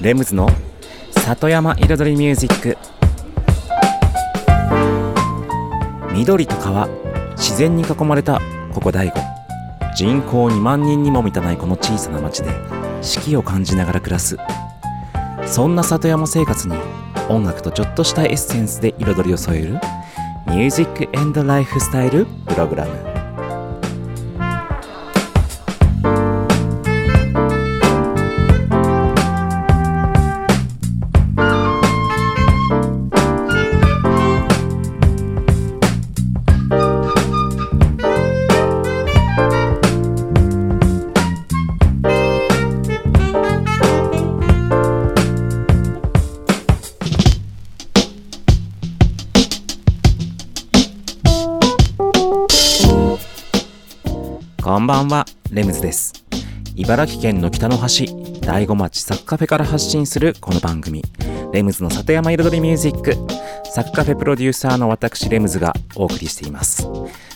レムズの里山彩りミュージック。緑と川自然に囲まれたここ大悟。人口2万人にも満たないこの小さな町で四季を感じながら暮らす。そんな里山生活に音楽とちょっとしたエッセンスで彩りを添えるミュージックエンドライフスタイルプログラム。茨城県の北の端、大子町サクカフェから発信するこの番組、レムズの里山彩りミュージック、サクカフェプロデューサーの私レムズがお送りしています。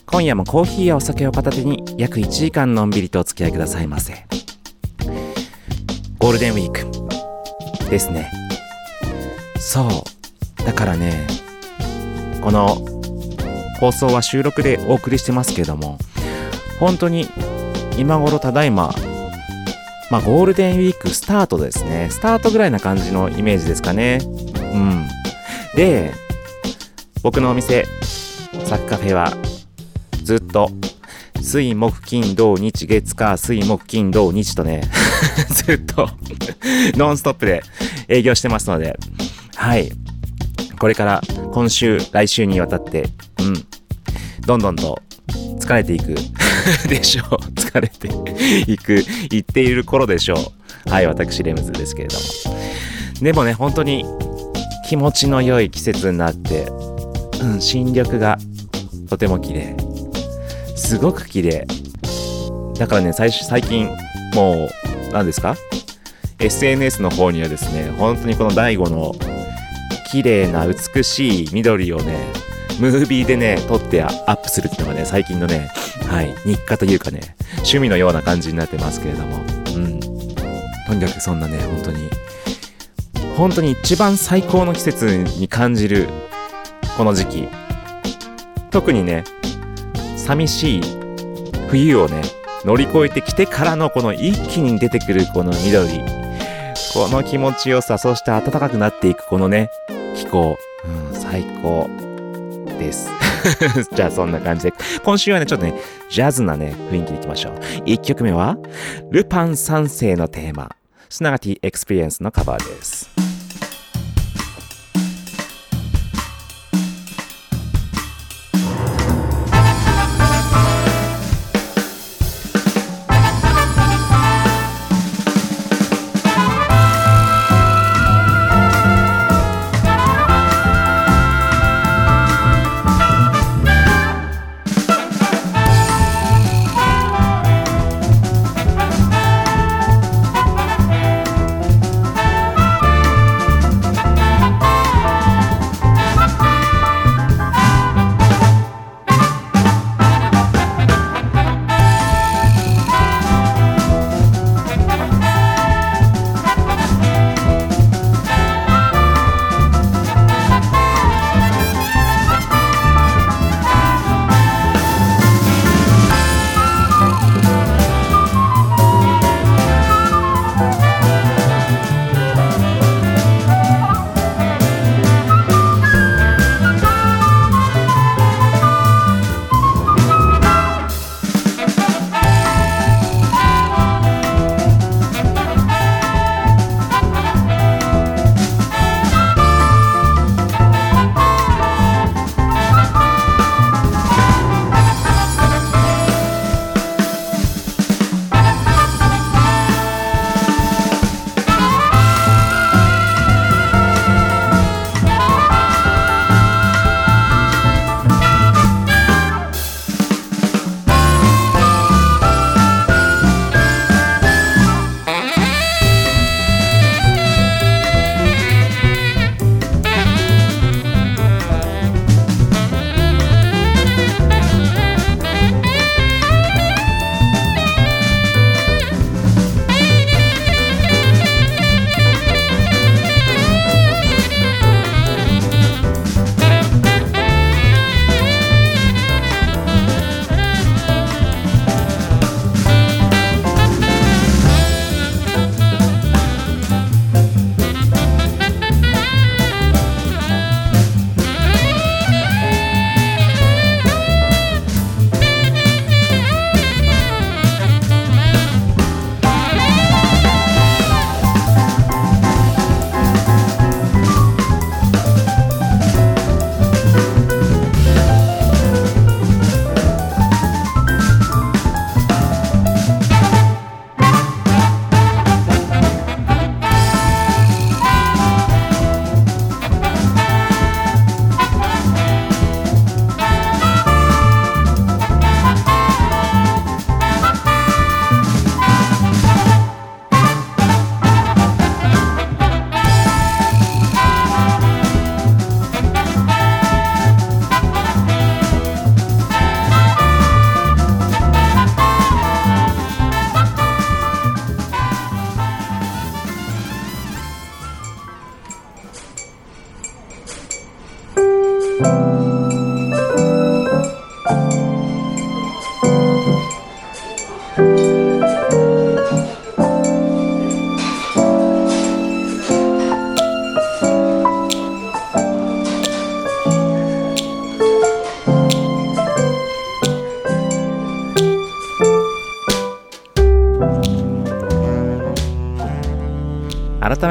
今夜もコーヒーやお酒を片手に約1時間のんびりとお付き合いくださいませ。ゴールデンウィークですね。そう。だからね、この放送は収録でお送りしてますけども、本当に今頃ただいま、まあゴールデンウィークスタートですね。スタートぐらいな感じのイメージですかね。うん。で、僕のお店、サッカフェはずっと水木金土日月火水木金土日とね、ずっとノンストップで営業してますので、はい。これから今週、来週にわたって、うん。どんどんと疲れていく でしょう。疲れていく、言っている頃でしょう。はい、私、レムズですけれども。でもね、本当に気持ちの良い季節になって、うん、新緑がとても綺麗。すごく綺麗。だからね、最初、最近、もう、何ですか ?SNS の方にはですね、本当にこの DAIGO の綺麗な美しい緑をね、ムービーでね、撮ってアップするっていうのがね、最近のね、はい、日課というかね、趣味のような感じになってますけれども、うん。とにかくそんなね、本当に、本当に一番最高の季節に感じる、この時期。特にね、寂しい冬をね、乗り越えてきてからのこの一気に出てくるこの緑。この気持ちよさ、そして暖かくなっていくこのね、気候。うん、最高です。じゃあそんな感じで、今週はね、ちょっとね、ジャズなね、雰囲気でいきましょう。1曲目は、ルパン三世のテーマ、すなわちエクスペリエンスのカバーです。「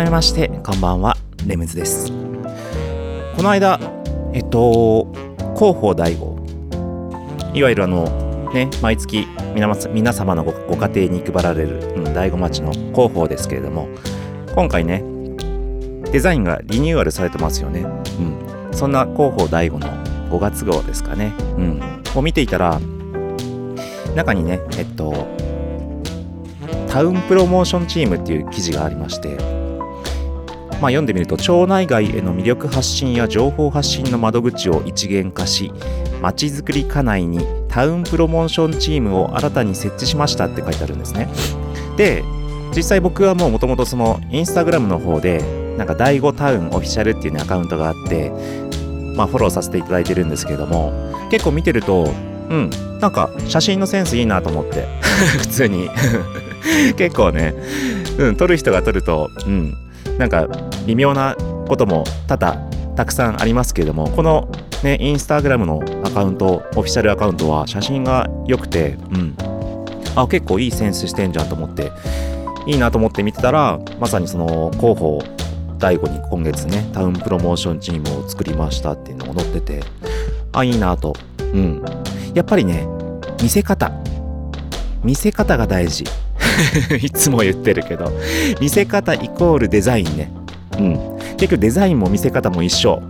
めましてこんばんは。レムズです。この間えっと広報第5いわゆるあのね毎月皆様のご家庭に配られる、うん、第5町の広報ですけれども今回ねデザインがリニューアルされてますよね。うん。そんな広報第5の5月号ですかね。うん。を見ていたら中にねえっとタウンプロモーションチームっていう記事がありましてまあ、読んでみると町内外への魅力発信や情報発信の窓口を一元化しまちづくり課内にタウンプロモーションチームを新たに設置しましたって書いてあるんですね。で実際僕はもうもともとそのインスタグラムの方でなんか第5タウンオフィシャルっていうねアカウントがあってまあフォローさせていただいてるんですけれども結構見てるとうんなんか写真のセンスいいなと思って 普通に。結構ねうん撮る人が撮るとうんなんか微妙なことも多々たくさんありますけれどもこのねインスタグラムのアカウントオフィシャルアカウントは写真が良くてうん。あ結構いいセンスしてんじゃんと思っていいなと思って見てたらまさにその広報第5に今月ねタウンプロモーションチームを作りましたっていうのも載っててあいいなと。うん。やっぱりね見せ方。見せ方が大事。いつも言ってるけど、見せ方イコールデザインね。うん。結局デザインも見せ方も一緒。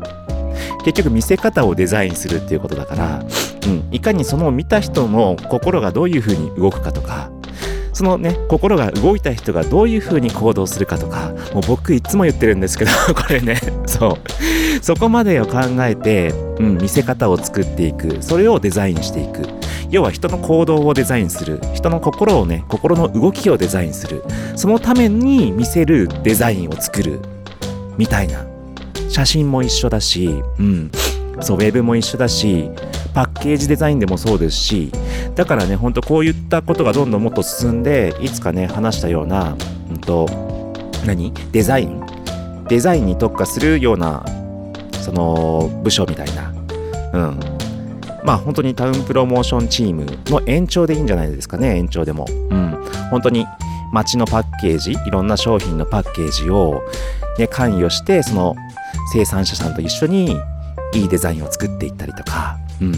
結局見せ方をデザインするっていうことだから、うん。いかにその見た人の心がどういう風に動くかとか、そのね、心が動いた人がどういう風に行動するかとか、もう僕いつも言ってるんですけど、これね、そう。そこまでを考えて、うん、見せ方を作っていく。それをデザインしていく。要は人の行動をデザインする。人の心をね心の動きをデザインする。そのために見せるデザインを作る。みたいな。写真も一緒だしうん。そうウェブも一緒だしパッケージデザインでもそうですし。だからねほんとこういったことがどんどんもっと進んでいつかね話したような、うんと、何？デザイン。デザインに特化するようなその部署みたいな。うん。まあ本当にタウンプロモーションチームの延長でいいんじゃないですかね、延長でも。うん。本当に街のパッケージ、いろんな商品のパッケージを、ね、関与して、その生産者さんと一緒にいいデザインを作っていったりとか、うん。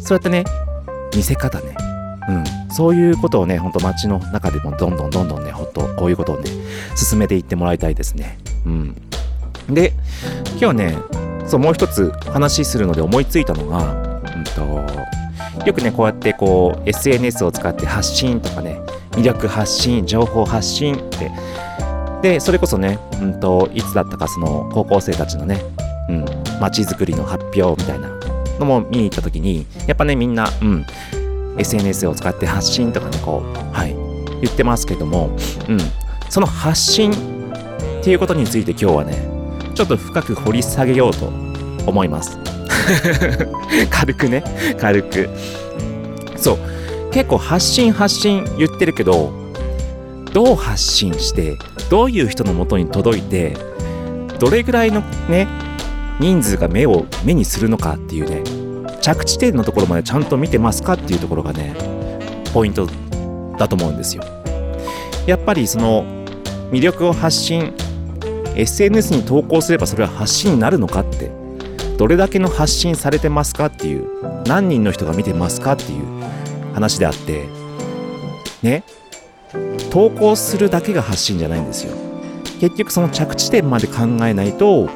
そうやってね、見せ方ね。うん。そういうことをね、ほんと街の中でもどんどんどんどんね、ほんとこういうことをね、進めていってもらいたいですね。うん。で、今日ね、そう、もう一つ話するので思いついたのが、うんと、よくね、こうやってこう、SNS を使って発信とかね、魅力発信、情報発信って、で、それこそね、うんと、いつだったかその高校生たちのね、うん、街づくりの発表みたいなのも見に行った時に、やっぱね、みんな、うん、SNS を使って発信とかね、こう、はい、言ってますけども、うん、その発信っていうことについて今日はね、ちょっと深く掘り下げようと思います。軽くね。軽く。そう。結構発信発信言ってるけどどう発信してどういう人のもとに届いてどれぐらいのね人数が目を目にするのかっていうね着地点のところまでちゃんと見てますかっていうところがねポイントだと思うんですよ。やっぱりその魅力を発信 SNS に投稿すればそれは発信になるのかってどれだけの発信されてますかっていう何人の人が見てますかっていう話であってね投稿するだけが発信じゃないんですよ。結局その着地点まで考えないと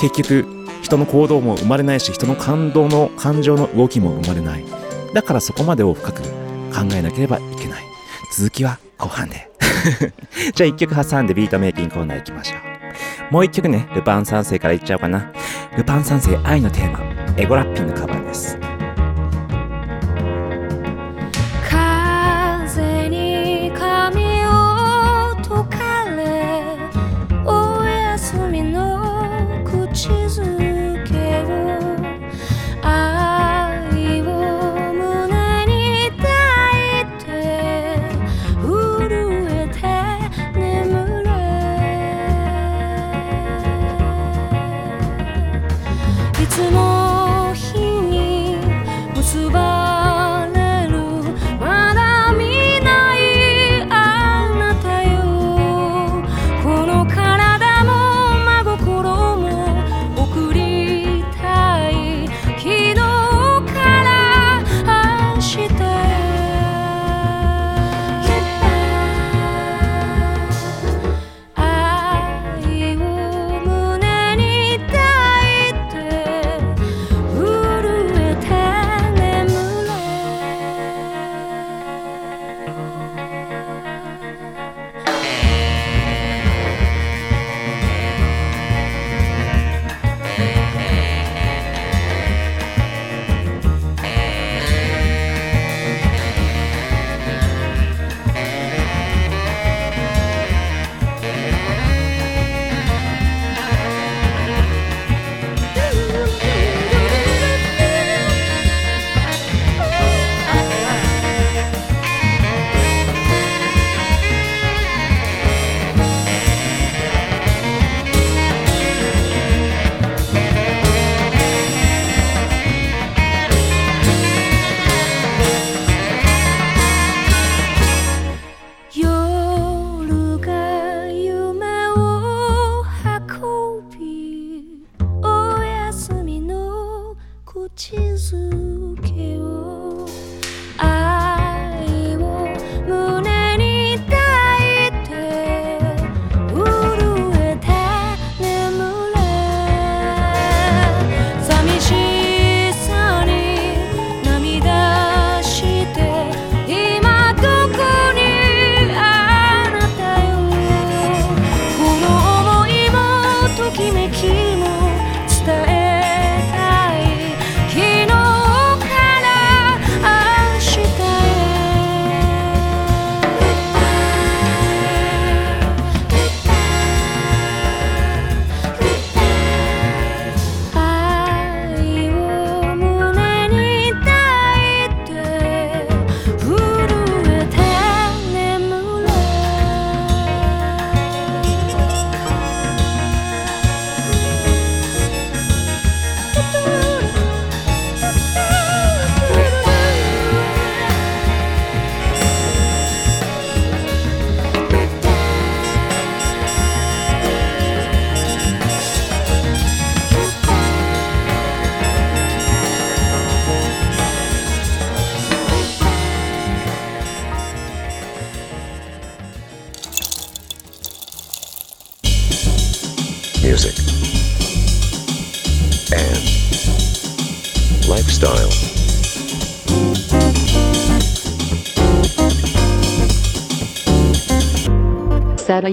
結局人の行動も生まれないし人の感動の感情の動きも生まれない。だからそこまでを深く考えなければいけない。続きは後半で。じゃあ一曲挟んでビートメイキングコーナー行きましょう。もう一曲ねルパン三世からいっちゃおうかな。ルパン三世愛のテーマエゴラッピンのカバー。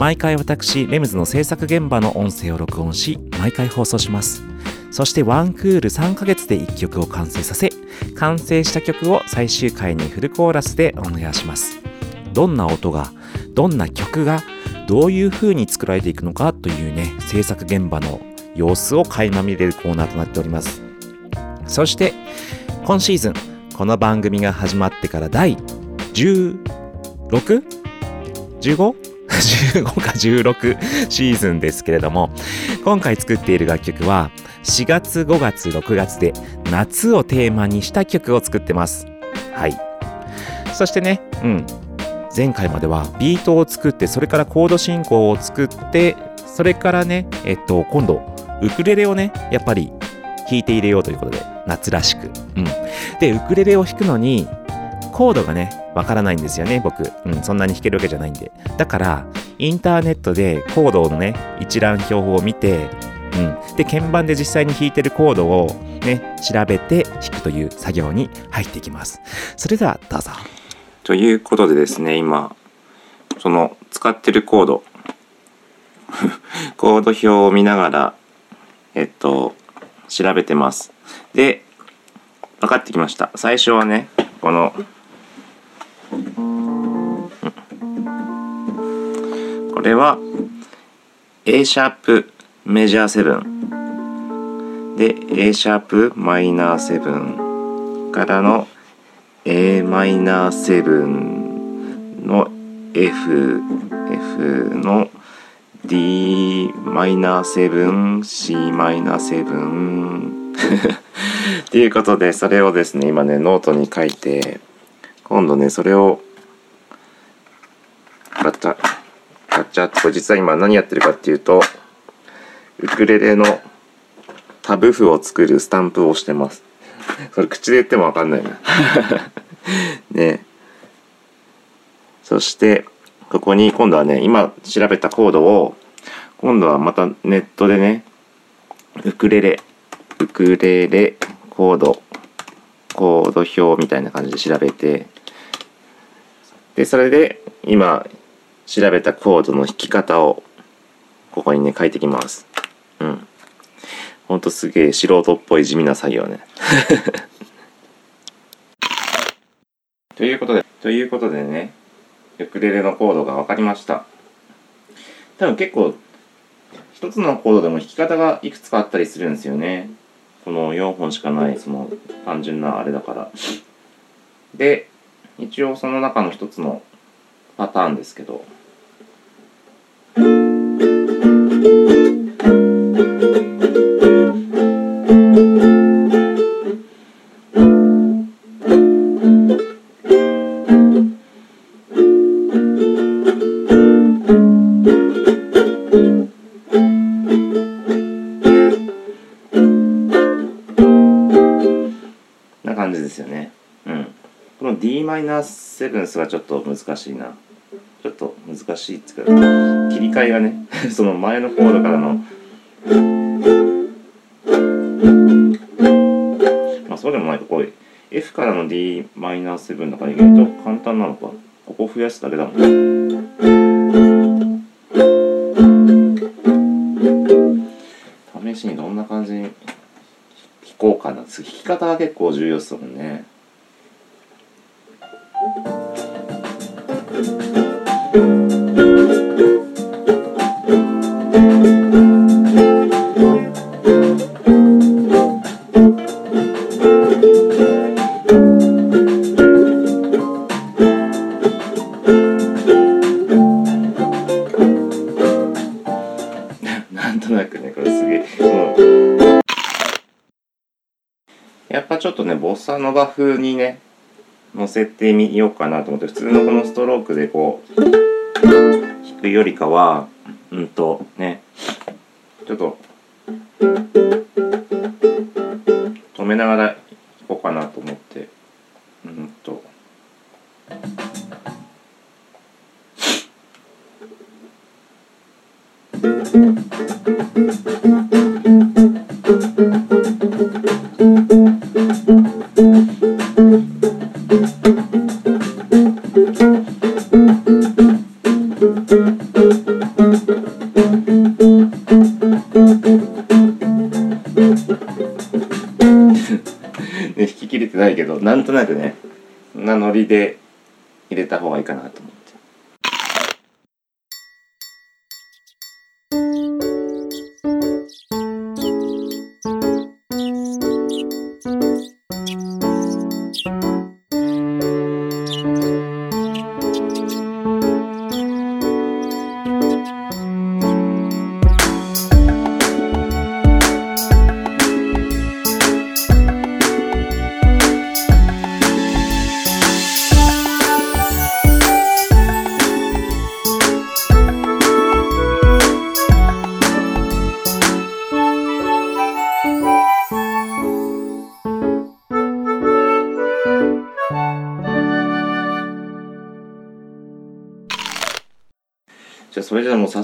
毎回私レムズの制作現場の音声を録音し毎回放送しますそしてワンクール3ヶ月で1曲を完成させ完成した曲を最終回にフルコーラスでお願いしますどんな音がどんな曲がどういう風に作られていくのかというね制作現場の様子を垣間見れるコーナーとなっておりますそして今シーズンこの番組が始まってから第 16?15? 15か16シーズンですけれども今回作っている楽曲は4月5月6月で夏をテーマにした曲を作ってます。はい。そしてねうん。前回まではビートを作ってそれからコード進行を作ってそれからねえっと今度ウクレレをねやっぱり弾いて入れようということで夏らしく。うん。でウクレレを弾くのにコードがねわからないんですよね僕、うん、そんなに弾けるわけじゃないんで。だからインターネットでコードのね一覧表を見てうん、で鍵盤で実際に弾いてるコードをね調べて弾くという作業に入っていきます。それではどうぞ。ということでですね今その使ってるコード コード表を見ながらえっと調べてます。で分かってきました。最初はねこのこれは A シャープメジャー7で A シャープマイナー7からの a マイナー7の F F の D マイナー7 C マイナー7っていうことでそれをですね今ねノートに書いて今度ねそれをガチャガチャってこれ実は今何やってるかっていうとウクレレのタブ譜を作るスタンプをしてます。それ口で言ってもわかんないな。ね。そしてここに今度はね今調べたコードを今度はまたネットでねウクレレウクレレコードコード表みたいな感じで調べてでそれで今調べたコードの弾き方をここにね書いてきます。うん。ほんとすげえ素人っぽい地味な作業ね。ということでということでねウクレレのコードが分かりました。多分結構一つのコードでも弾き方がいくつかあったりするんですよね。この4本しかないその単純なあれだから。で一応その中の一つのパターンですけど。イナーセブンスはちょっと難しいな。ちょっと難しいっつうか切り替えがね その前のコードからの。まあそうでもないかこう F からの d マイナーセブンだから意外と簡単なのか。ここ増やすだけだもん試しにどんな感じに弾こうかな。弾き方は結構重要ですもんね。せてみようかなと思って普通のこのストロークでこう弾くよりかはうんとねちょっと止めながら弾こうかなと思っとなくねそんなノリで入れた方がいいかなと思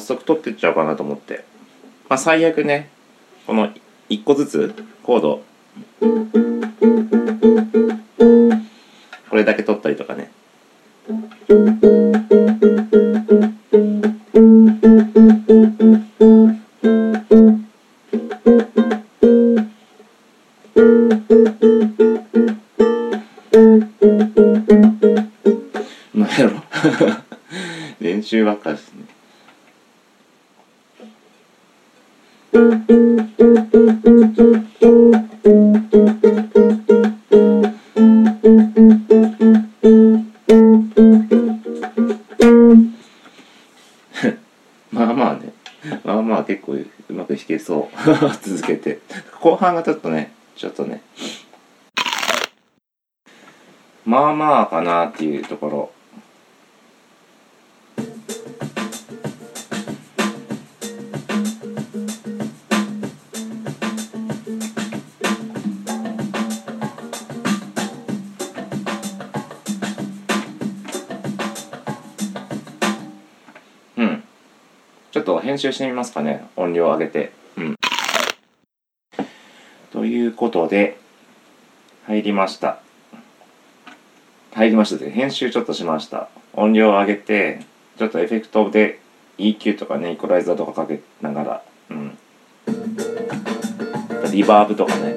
速取ってっちゃおうかなと思って。まあ最悪ねこの1個ずつコード。続けて。後半がちょっとねちょっとね。まあまあかなっていうところ。うん。ちょっと編集してみますかね。音量上げてうんということで入りました。入りましたで編集ちょっとしました。音量を上げてちょっとエフェクトで EQ とかねイコライザーとかかけながらうん。リバーブとかね。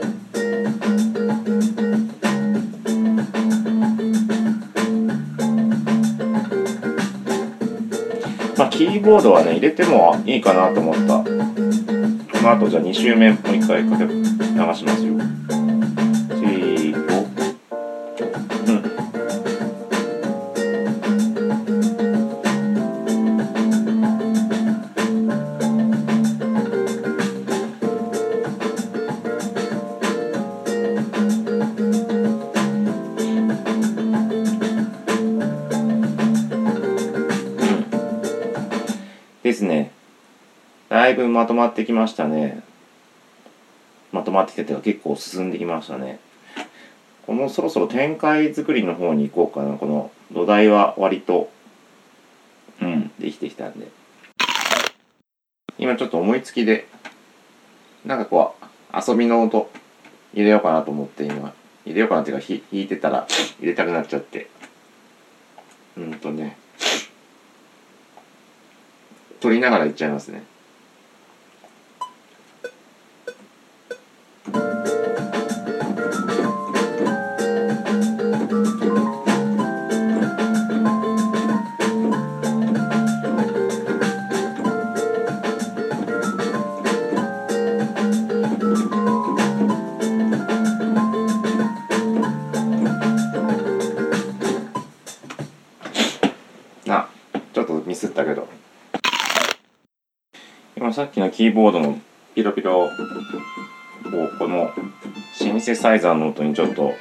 まあキーボードはね入れてもいいかなと思った。この後じゃあ2周目もう一回かけ流しますよ。せーのうん。ですね。だいぶまとまってきましたね。まとまってきてて結構進んできましたね。このそろそろ展開作りの方に行こうかな。この土台は割とうん。できてきたんで。今ちょっと思いつきでなんかこう遊びの音入れようかなと思って今。入れようかなっていうかひ弾いてたら入れたくなっちゃって。うんとね。撮りながらいっちゃいますねキーボードのピロピロをこのシンセサイザーの音にちょっと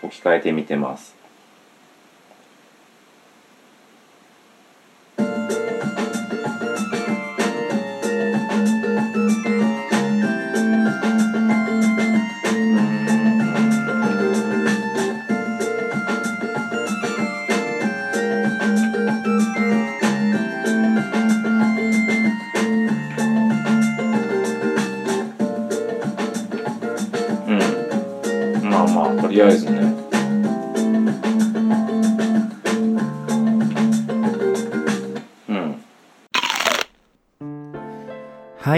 置き換えてみてます。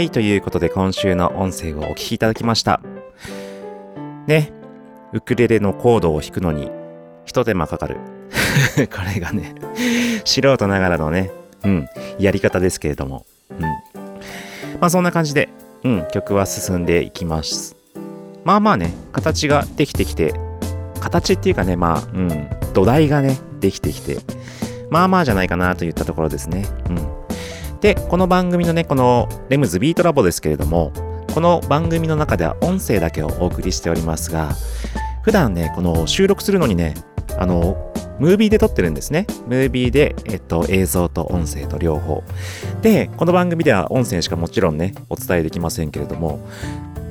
はいということで今週の音声をお聞きいただきました。ねウクレレのコードを弾くのに一手間かかる。これがね素人ながらのねうんやり方ですけれども。うん。まあそんな感じでうん曲は進んでいきます。まあまあね、形ができてきて、形っていうかね、まあ、うん、土台がね、できてきて、まあまあじゃないかなといったところですね。うん。で、この番組のね、このレムズビートラボですけれども、この番組の中では音声だけをお送りしておりますが、普段ね、この収録するのにね、あの、ムービーで撮ってるんですね。ムービーで、えっと、映像と音声と両方。で、この番組では音声しかもちろんね、お伝えできませんけれども、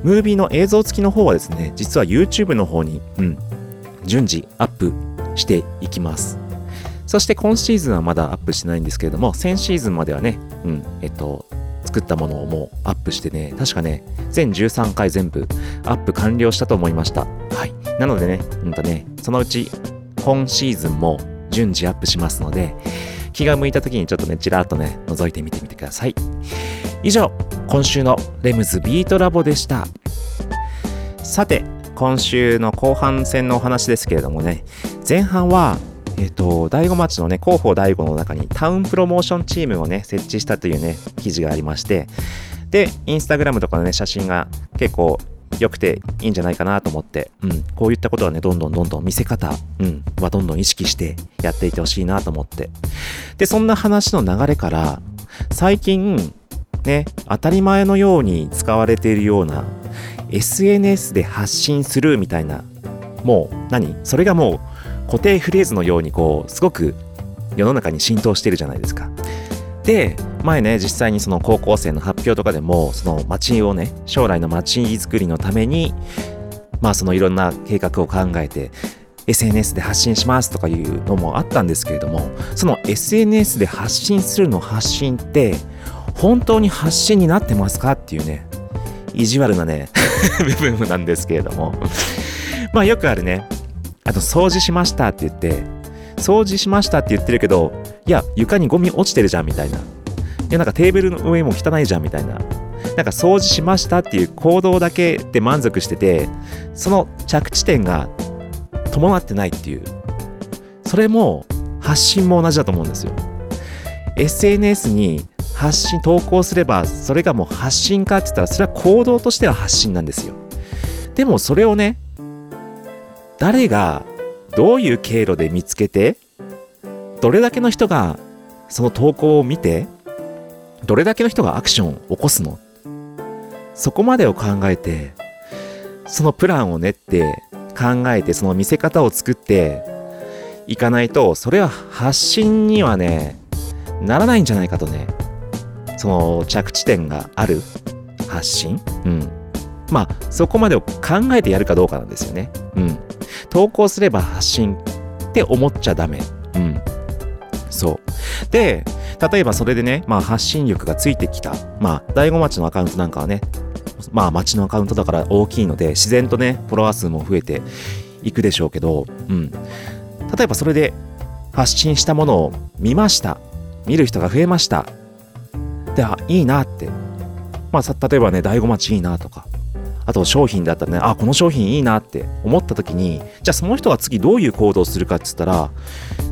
ムービーの映像付きの方はですね、実は YouTube の方に、うん、順次アップしていきます。そして今シーズンはまだアップしてないんですけれども、先シーズンまではね、うん、えっと、作ったものをもうアップしてね、確かね、全13回全部アップ完了したと思いました。はい。なのでね、うんとね、そのうち今シーズンも順次アップしますので、気が向いた時にちょっとね、ちらっとね、覗いてみてみてください。以上、今週のレムズビートラボでした。さて、今週の後半戦のお話ですけれどもね、前半は、えっ、と、大子町のね、広報大子の中にタウンプロモーションチームをね、設置したというね、記事がありまして、で、インスタグラムとかのね、写真が結構良くていいんじゃないかなと思って、うん、こういったことはね、どんどんどんどん見せ方、うん、はどんどん意識してやっていってほしいなと思って。で、そんな話の流れから、最近、ね、当たり前のように使われているような SNS で発信するみたいな、もう何？それがもう固定フレーズのようにこう、すごく世の中に浸透してるじゃないですか。で、前ね、実際にその高校生の発表とかでも、その街をね、将来の街づくりのために、まあそのいろんな計画を考えて、SNS で発信しますとかいうのもあったんですけれども、その SNS で発信するの発信って、本当に発信になってますかっていうね、意地悪なね、部分なんですけれども。まあよくあるね、あと掃除しましたって言って、掃除しましたって言ってるけど、いや、床にゴミ落ちてるじゃんみたいな。いや、なんかテーブルの上も汚いじゃんみたいな。なんか掃除しましたっていう行動だけで満足してて、その着地点が伴ってないっていう。それも発信も同じだと思うんですよ。SNS に発信、投稿すれば、それがもう発信かって言ったら、それは行動としては発信なんですよ。でもそれをね、誰がどういう経路で見つけて、どれだけの人がその投稿を見て、どれだけの人がアクションを起こすのそこまでを考えて、そのプランを練って、考えて、その見せ方を作っていかないと、それは発信にはね、ならないんじゃないかとね、その着地点がある発信うん。まあ、そこまでを考えてやるかどうかなんですよね。うん。投稿すれば発信って思っちゃダメ。うん。そう。で、例えばそれでね、まあ発信力がついてきた。まあ、大子町のアカウントなんかはね、まあ町のアカウントだから大きいので、自然とね、フォロワー数も増えていくでしょうけど、うん。例えばそれで発信したものを見ました。見る人が増えました。で、あ、いいなって。まあ、例えばね、大子町いいなとか、あと商品だったらね、あ、この商品いいなって思った時に、じゃあその人が次どういう行動をするかって言ったら、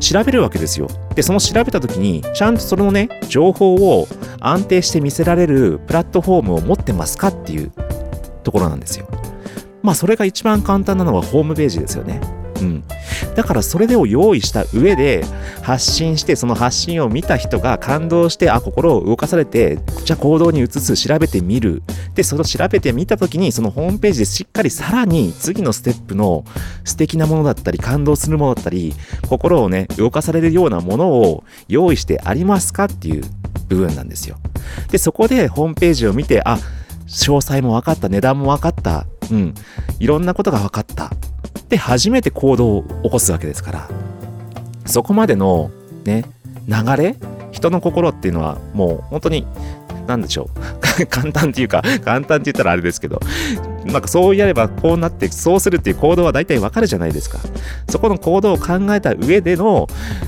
調べるわけですよ。で、その調べた時に、ちゃんとそのね、情報を安定して見せられるプラットフォームを持ってますかっていうところなんですよ。まあそれが一番簡単なのはホームページですよね。うん。だからそれでを用意した上で発信してその発信を見た人が感動してあ心を動かされてじゃあ行動に移す調べてみる。でそれを調べてみた時にそのホームページでしっかりさらに次のステップの素敵なものだったり感動するものだったり心をね動かされるようなものを用意してありますかっていう部分なんですよ。でそこでホームページを見てあ詳細も分かった値段も分かったうん。いろんなことが分かった。で初めて行動を起こすわけですからそこまでのね流れ人の心っていうのはもう本当に何でしょう 簡単っていうか簡単って言ったらあれですけどなんかそうやればこうなってそうするっていう行動は大体わかるじゃないですか。そこの行動を考えた上での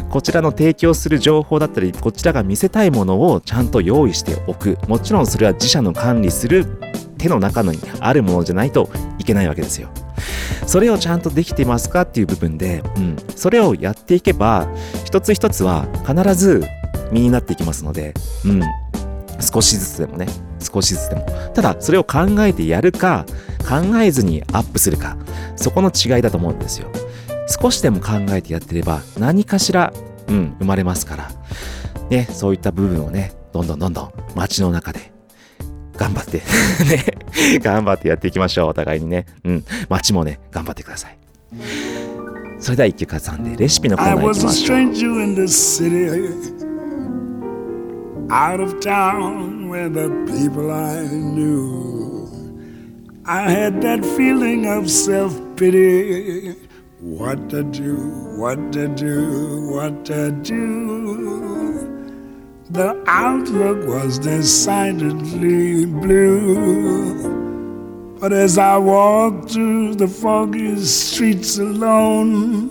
こちらの提供する情報だったりこちらが見せたいものをちゃんと用意しておく。もちろんそれは自社の管理する手の中にあるものじゃないといけないわけですよ。それをちゃんとできてますかっていう部分で、うん、それをやっていけば一つ一つは必ず身になっていきますので、うん、少しずつでもね。少しずつでも。ただそれを考えてやるか考えずにアップするかそこの違いだと思うんですよ。少しでも考えてやってれば何かしら、うん、生まれますから。ねそういった部分をねどんどんどんどん街の中で頑張ってね頑張ってやっていきましょうお互いにねうん街もね頑張ってくださいそれでは一曲挟んでレシピのコーナー行きましょう out of town where the people I knew. I had that feeling of self pity. What to do, what to do, what to do. The outlook was decidedly blue. But as I walked through the foggy streets alone,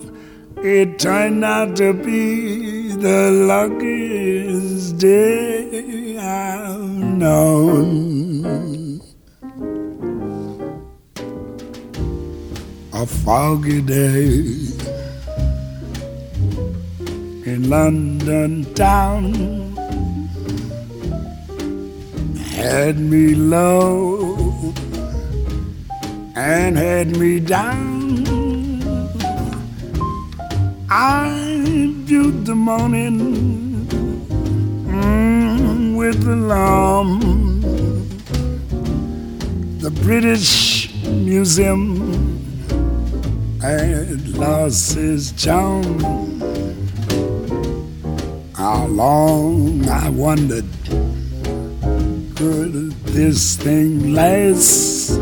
it turned out to be the luckiest day I've known. A foggy day in London town had me low and had me down. I viewed the morning mm, with alarm. The British Museum had lost its charm. How long I wondered could this thing last?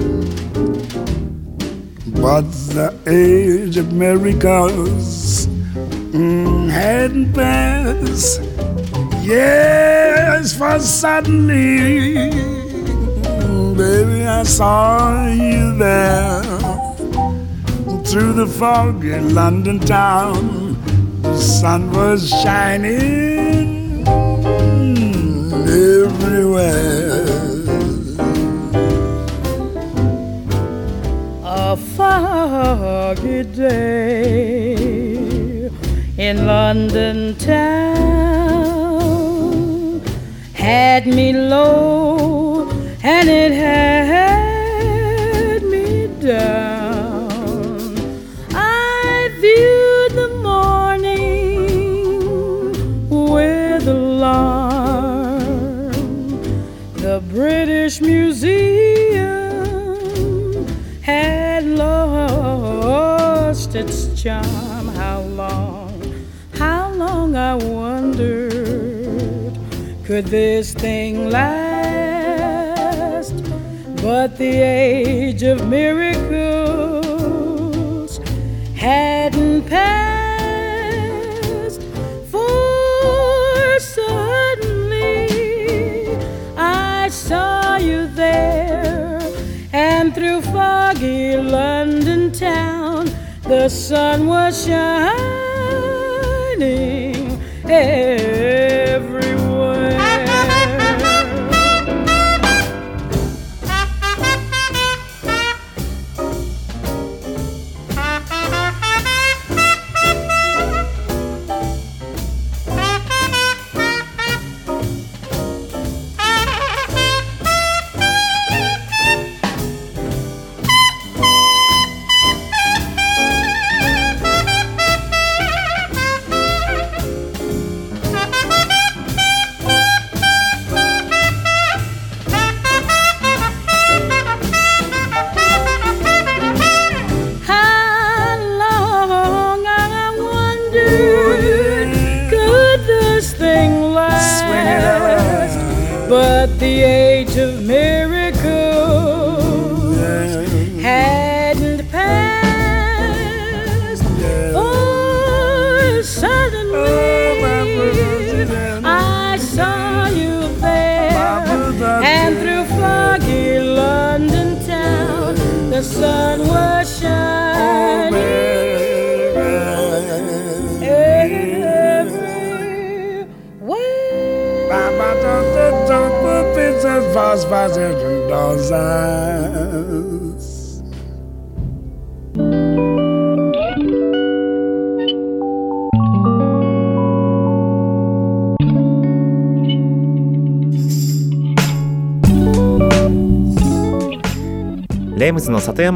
But the age of miracles mm, hadn't passed. Yes, for suddenly, baby, I saw you there through the fog in London town. The sun was shining everywhere. Day in London town. Had me low charm. How long, how long I wondered, could this thing last? But the age of miracles hadn't passed. For suddenly I saw you there, and through foggy London town, the sun was shining everywhere.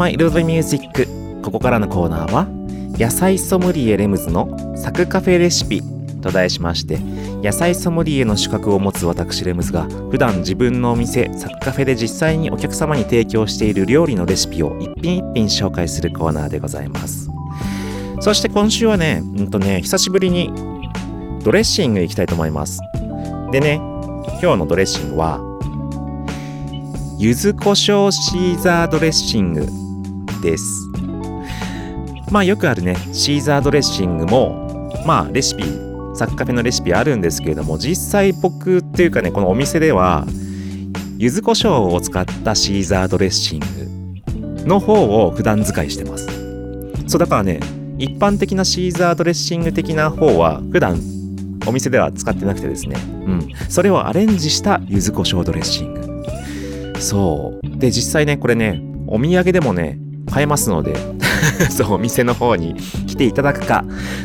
ムズの里山彩りミュージック。ここからのコーナーは野菜ソムリエレムズのサクカフェレシピと題しまして野菜ソムリエの資格を持つ私レムズが普段自分のお店サクカフェで実際にお客様に提供している料理のレシピを一品一品紹介するコーナーでございます。そして今週はねうんとね久しぶりにドレッシング行きたいと思います。でね今日のドレッシングは柚子胡椒シーザードレッシングです。まあよくあるねシーザードレッシングもまあレシピサッカフェのレシピあるんですけれども実際僕っていうかねこのお店では柚子胡椒を使ったシーザードレッシングの方を普段使いしてます。そうだからね一般的なシーザードレッシング的な方は普段お店では使ってなくてですね。うん。それをアレンジした柚子胡椒ドレッシング。そう。で、実際ね、これね、お土産でもね、買えますので、そう、お店の方に来ていただくか、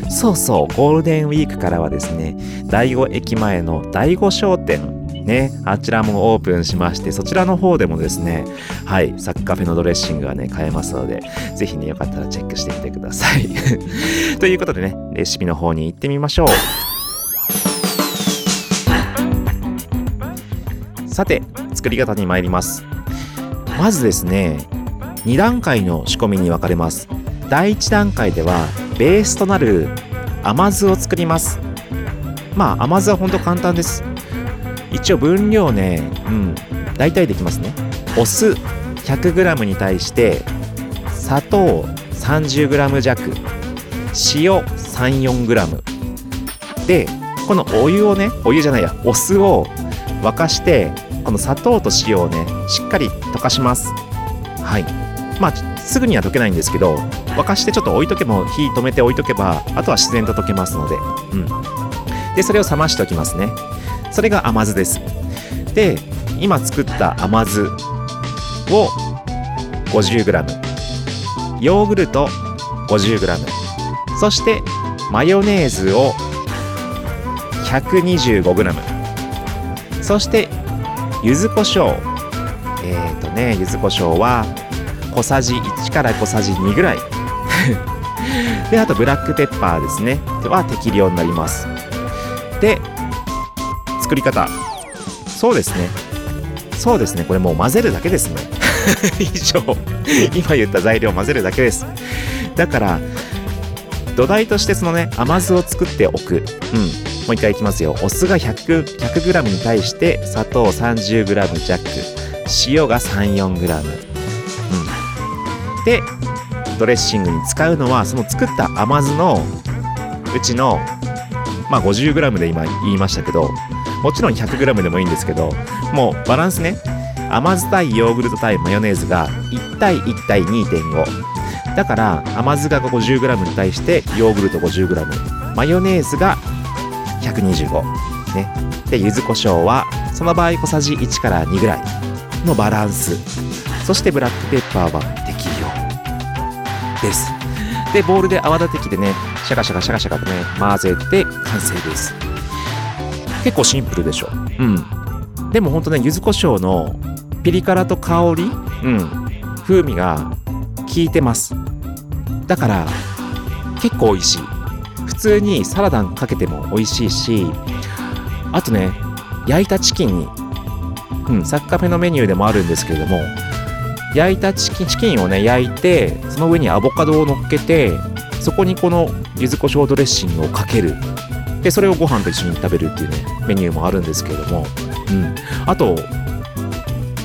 そうそう、ゴールデンウィークからはですね、第5駅前の第5商店、ね、あちらもオープンしまして、そちらの方でもですね、はい、サッカフェのドレッシングがね、買えますので、ぜひね、よかったらチェックしてみてください。ということでね、レシピの方に行ってみましょう。さて、作り方に参ります。まずですね、2段階の仕込みに分かれます。第1段階では、ベースとなる甘酢を作ります。まあ、甘酢はほんと簡単です。一応分量ね、うん、大体できますね。お酢 100g に対して、砂糖 30g 弱、塩 34g。で、このお湯をね、お湯じゃないや、お酢を沸かして、この砂糖と塩をね、しっかり溶かします。はい。まあ、すぐには溶けないんですけど、沸かしてちょっと置いとけば、火止めて置いとけば、あとは自然と溶けますので、うん。で、それを冷ましておきますね。それが甘酢です。で、今作った甘酢を 50g、ヨーグルト 50g、そしてマヨネーズを 125g、そして柚子胡椒えっ、ー、とね柚子胡椒は小さじ1から小さじ2ぐらい。であとブラックペッパーですね。は適量になります。で作り方。そうですね。そうですね。これもう混ぜるだけですね。以上。今言った材料を混ぜるだけです。だから土台としてそのね甘酢を作っておく。うん。もう一回いきますよ。お酢が 100, 100g に対して砂糖 30g 弱。塩が 34g、でドレッシングに使うのはその作った甘酢のうちのまあ 50g で今言いましたけどもちろん 100g でもいいんですけどもうバランスね。甘酢対ヨーグルト対マヨネーズが1対1対2.5だから甘酢が 50g に対してヨーグルト 50g マヨネーズが125ね。で柚子胡椒はその場合小さじ1から2ぐらいのバランス。そしてブラックペッパーはです。でボウルで泡立て器でねシャカシャカシャカシャカとね混ぜて完成です。結構シンプルでしょ。うん。でもほんとね柚子胡椒のピリ辛と香りうん。風味が効いてます。だから結構美味しい。普通にサラダにかけても美味しいしあとね焼いたチキンにうんサッカフェのメニューでもあるんですけれども焼いたチキンをね焼いてその上にアボカドを乗っけてそこにこの柚子胡椒ドレッシングをかける。でそれをご飯と一緒に食べるっていうねメニューもあるんですけれども。うん、あと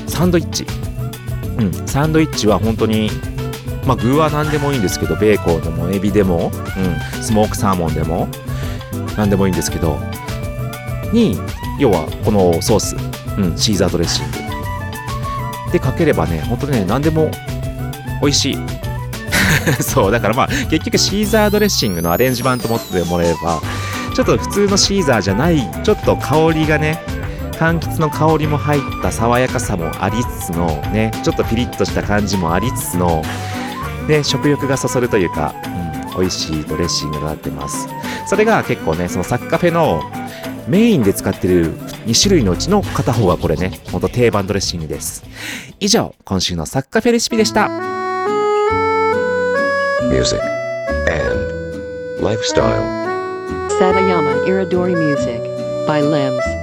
サンドイッチ、うん、サンドイッチは本当にまあ具は何でもいいんですけどベーコンでもエビでも、うん、スモークサーモンでも何でもいいんですけど。に要はこのソース、うん、シーザードレッシング。でかければね本当にね何でも美味しい。そうだからまあ結局シーザードレッシングのアレンジ版と思ってもらえばちょっと普通のシーザーじゃないちょっと香りがね柑橘の香りも入った爽やかさもありつつのねちょっとピリッとした感じもありつつので食欲がそそるというか、うん、美味しいドレッシングとなってます。それが結構ねそのサッカフェのメインで使ってる2種類のうちの片方はこれね、ほんと定番ドレッシングです。以上、今週の作家フェレシピでした。サバヤマイラドリミュージック by Lems.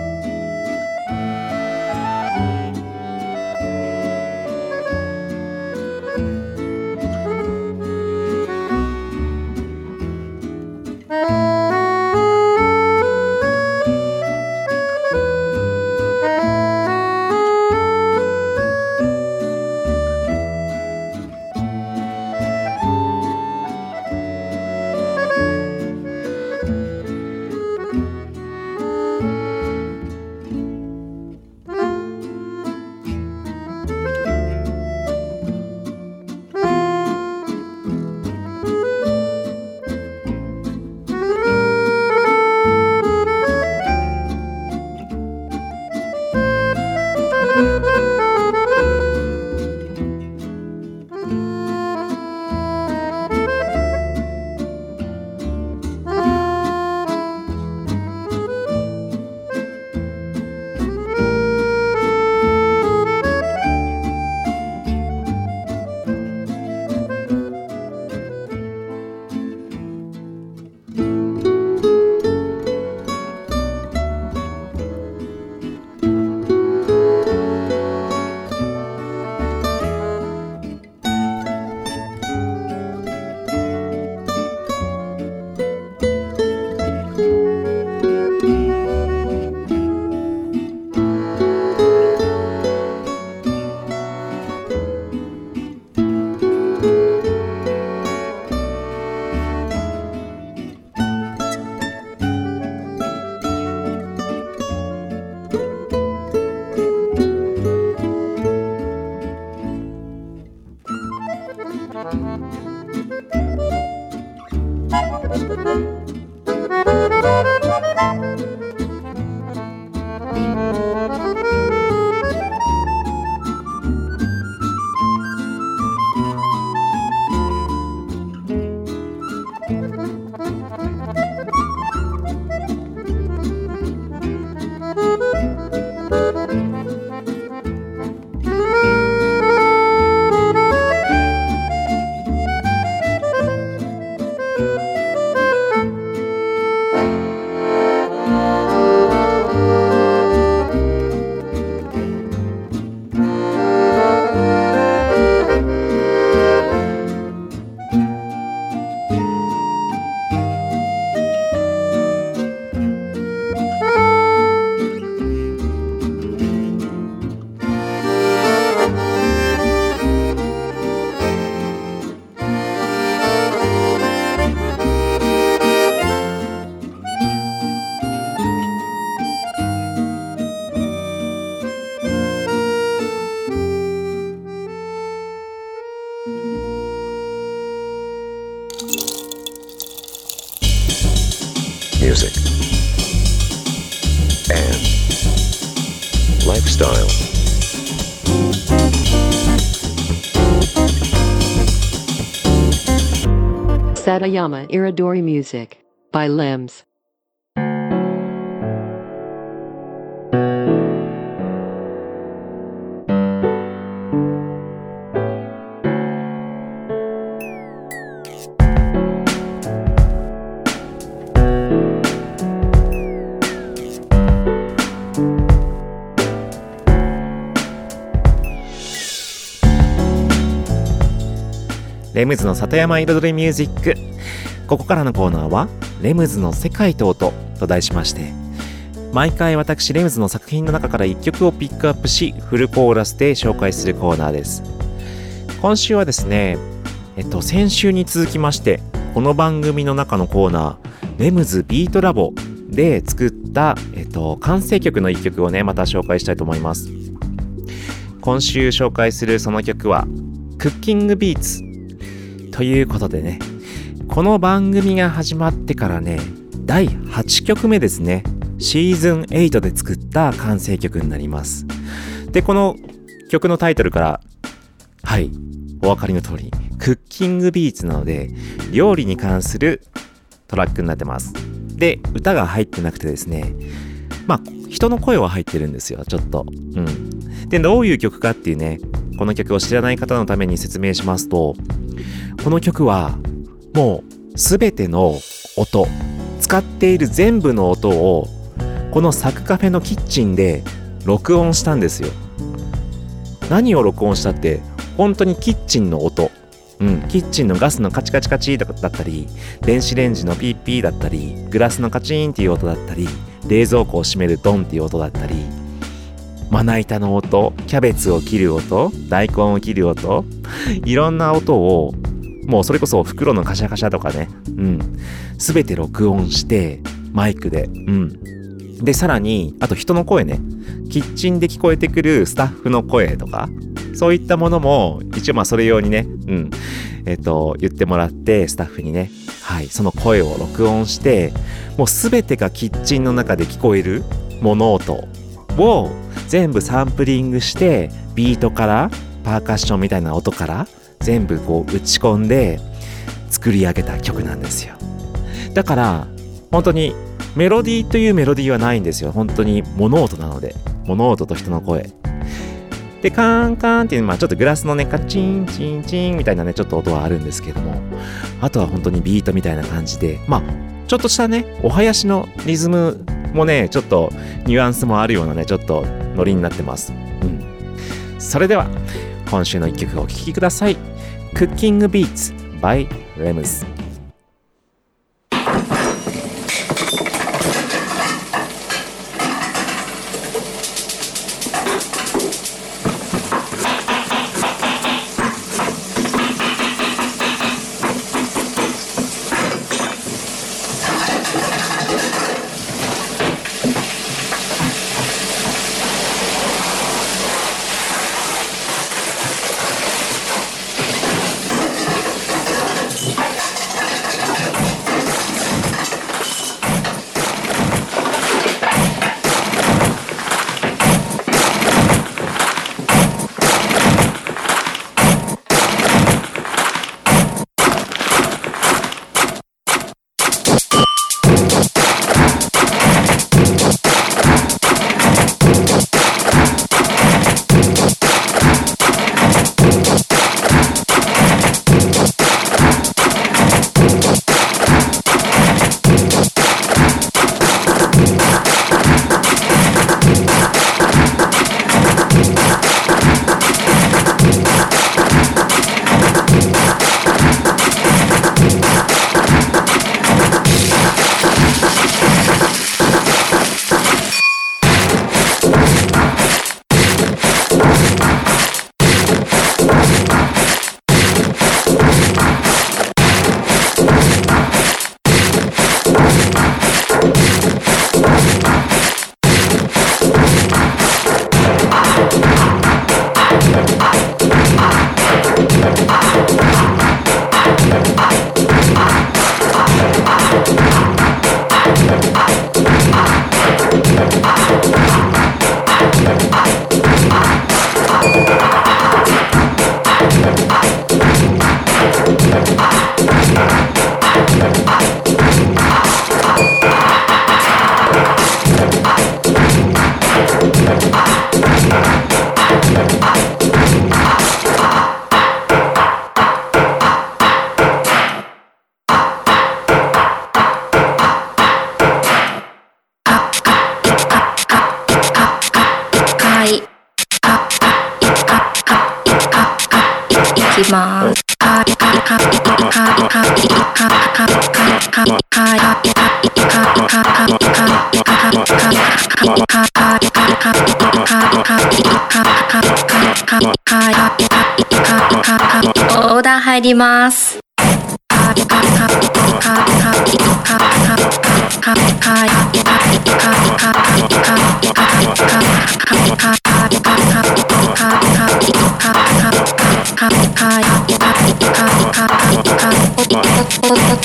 Satayama Iridori Music by Limbs. レムズの里山彩りミュージック ここからのコーナーは「レムズの世界と音」と題しまして毎回私レムズの作品の中から1曲をピックアップしフルコーラスで紹介するコーナーです。今週はですねえっと先週に続きましてこの番組の中のコーナーレムズビートラボで作った、えっと、完成曲の1曲をねまた紹介したいと思います。今週紹介するその曲はクッキングビーツということでねこの番組が始まってからね第8曲目ですね。シーズン8で作った完成曲になります。でこの曲のタイトルからはいお分かりの通りクッキングビーツなので料理に関するトラックになってます。で歌が入ってなくてですねまあ人の声は入ってるんですよ。ちょっと。うん。でどういう曲かっていうねこの曲を知らない方のために説明しますとこの曲はもう全ての音使っている全部の音をこのサクカフェのキッチンで録音したんですよ。何を録音したって本当にキッチンの音。うん、キッチンのガスのカチカチカチだったり電子レンジのピーピーだったりグラスのカチンっていう音だったり冷蔵庫を閉めるドンっていう音だったりまな板の音キャベツを切る音大根を切る音いろんな音をもうそれこそ袋のカシャカシャとかね。うん。全て録音してマイクで。うん。でさらにあと人の声ね。キッチンで聞こえてくるスタッフの声とかそういったものも一応まあそれ用にね。うん。えっ、と言ってもらってスタッフにね。はい。その声を録音してもう全てがキッチンの中で聞こえる物音を全部サンプリングしてビートからパーカッションみたいな音から全部こう打ち込んで作り上げた曲なんですよ。だから本当にメロディーというメロディーはないんですよ。本当に物音なので。物音と人の声。でカーンカーンっていうまあちょっとグラスのねカチンチンチンみたいなねちょっと音はあるんですけども。あとは本当にビートみたいな感じで。まあちょっとしたねお囃子のリズムもねちょっとニュアンスもあるようなねちょっとノリになってます。うん。それでは今週の一曲をお聴きください。クッキングビーツ by レムズ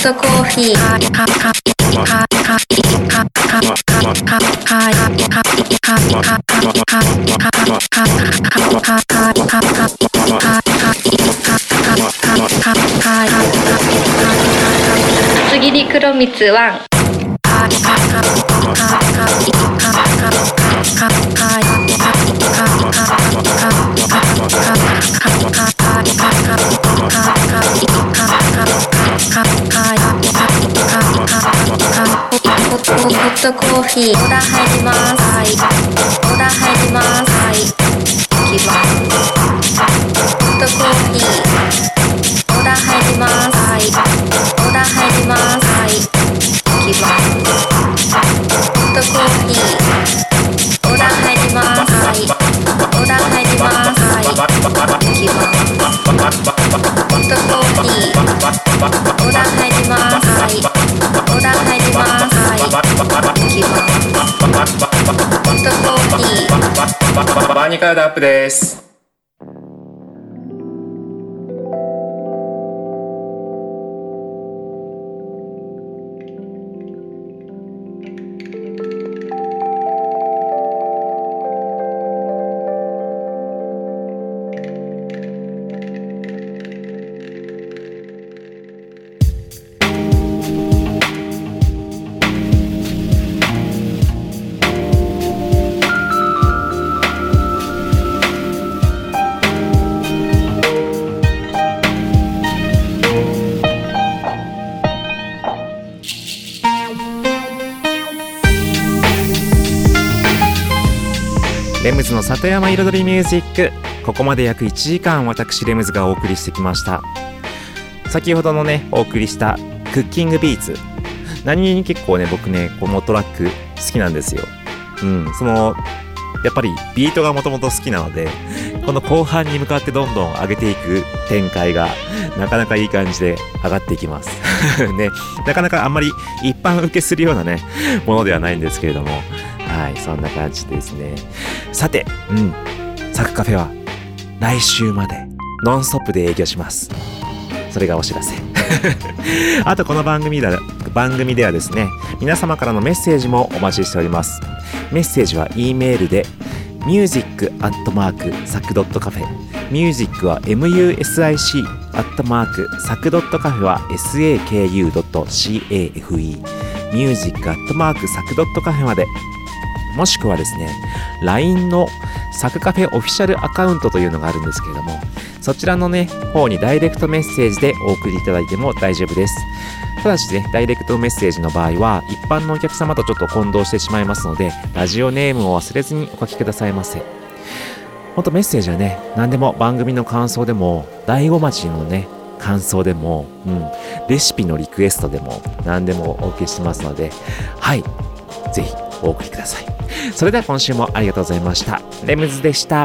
ソコーヒー。厚切り黒蜜ワン。ます。はい。いきます。ホットコーヒー。ー。バの里山彩りミュージック。ここまで約1時間私レムズがお送りしてきました。先ほどのねお送りしたクッキングビーツ。何気に結構ね僕ねこのトラック好きなんですよ。うんそのやっぱりビートがもともと好きなのでこの後半に向かってどんどん上げていく展開がなかなかいい感じで上がっていきます。ねなかなかあんまり一般受けするようなねものではないんですけれども。はいそんな感じですねさて、うん、サクカフェは来週までノンストップで営業します。それがお知らせ。あとこの番組では番組ではですね、皆様からのメッセージもお待ちしております。メッセージは E メールで music.sac.cafe music は music アットマークサクドットカフェは saku.cafe music アットマークサクドットカフェまでもしくはですね、LINE のサクカフェオフィシャルアカウントというのがあるんですけれども、そちらのね、方にダイレクトメッセージでお送りいただいても大丈夫です。ただしね、ダイレクトメッセージの場合は、一般のお客様とちょっと混同してしまいますので、ラジオネームを忘れずにお書きくださいませ。ほんとメッセージはね、何でも番組の感想でも、大子町のね、感想でも、うん、レシピのリクエストでも、何でもお受けしてますので、はい、ぜひお送りください。それでは今週もありがとうございました。レムズでした。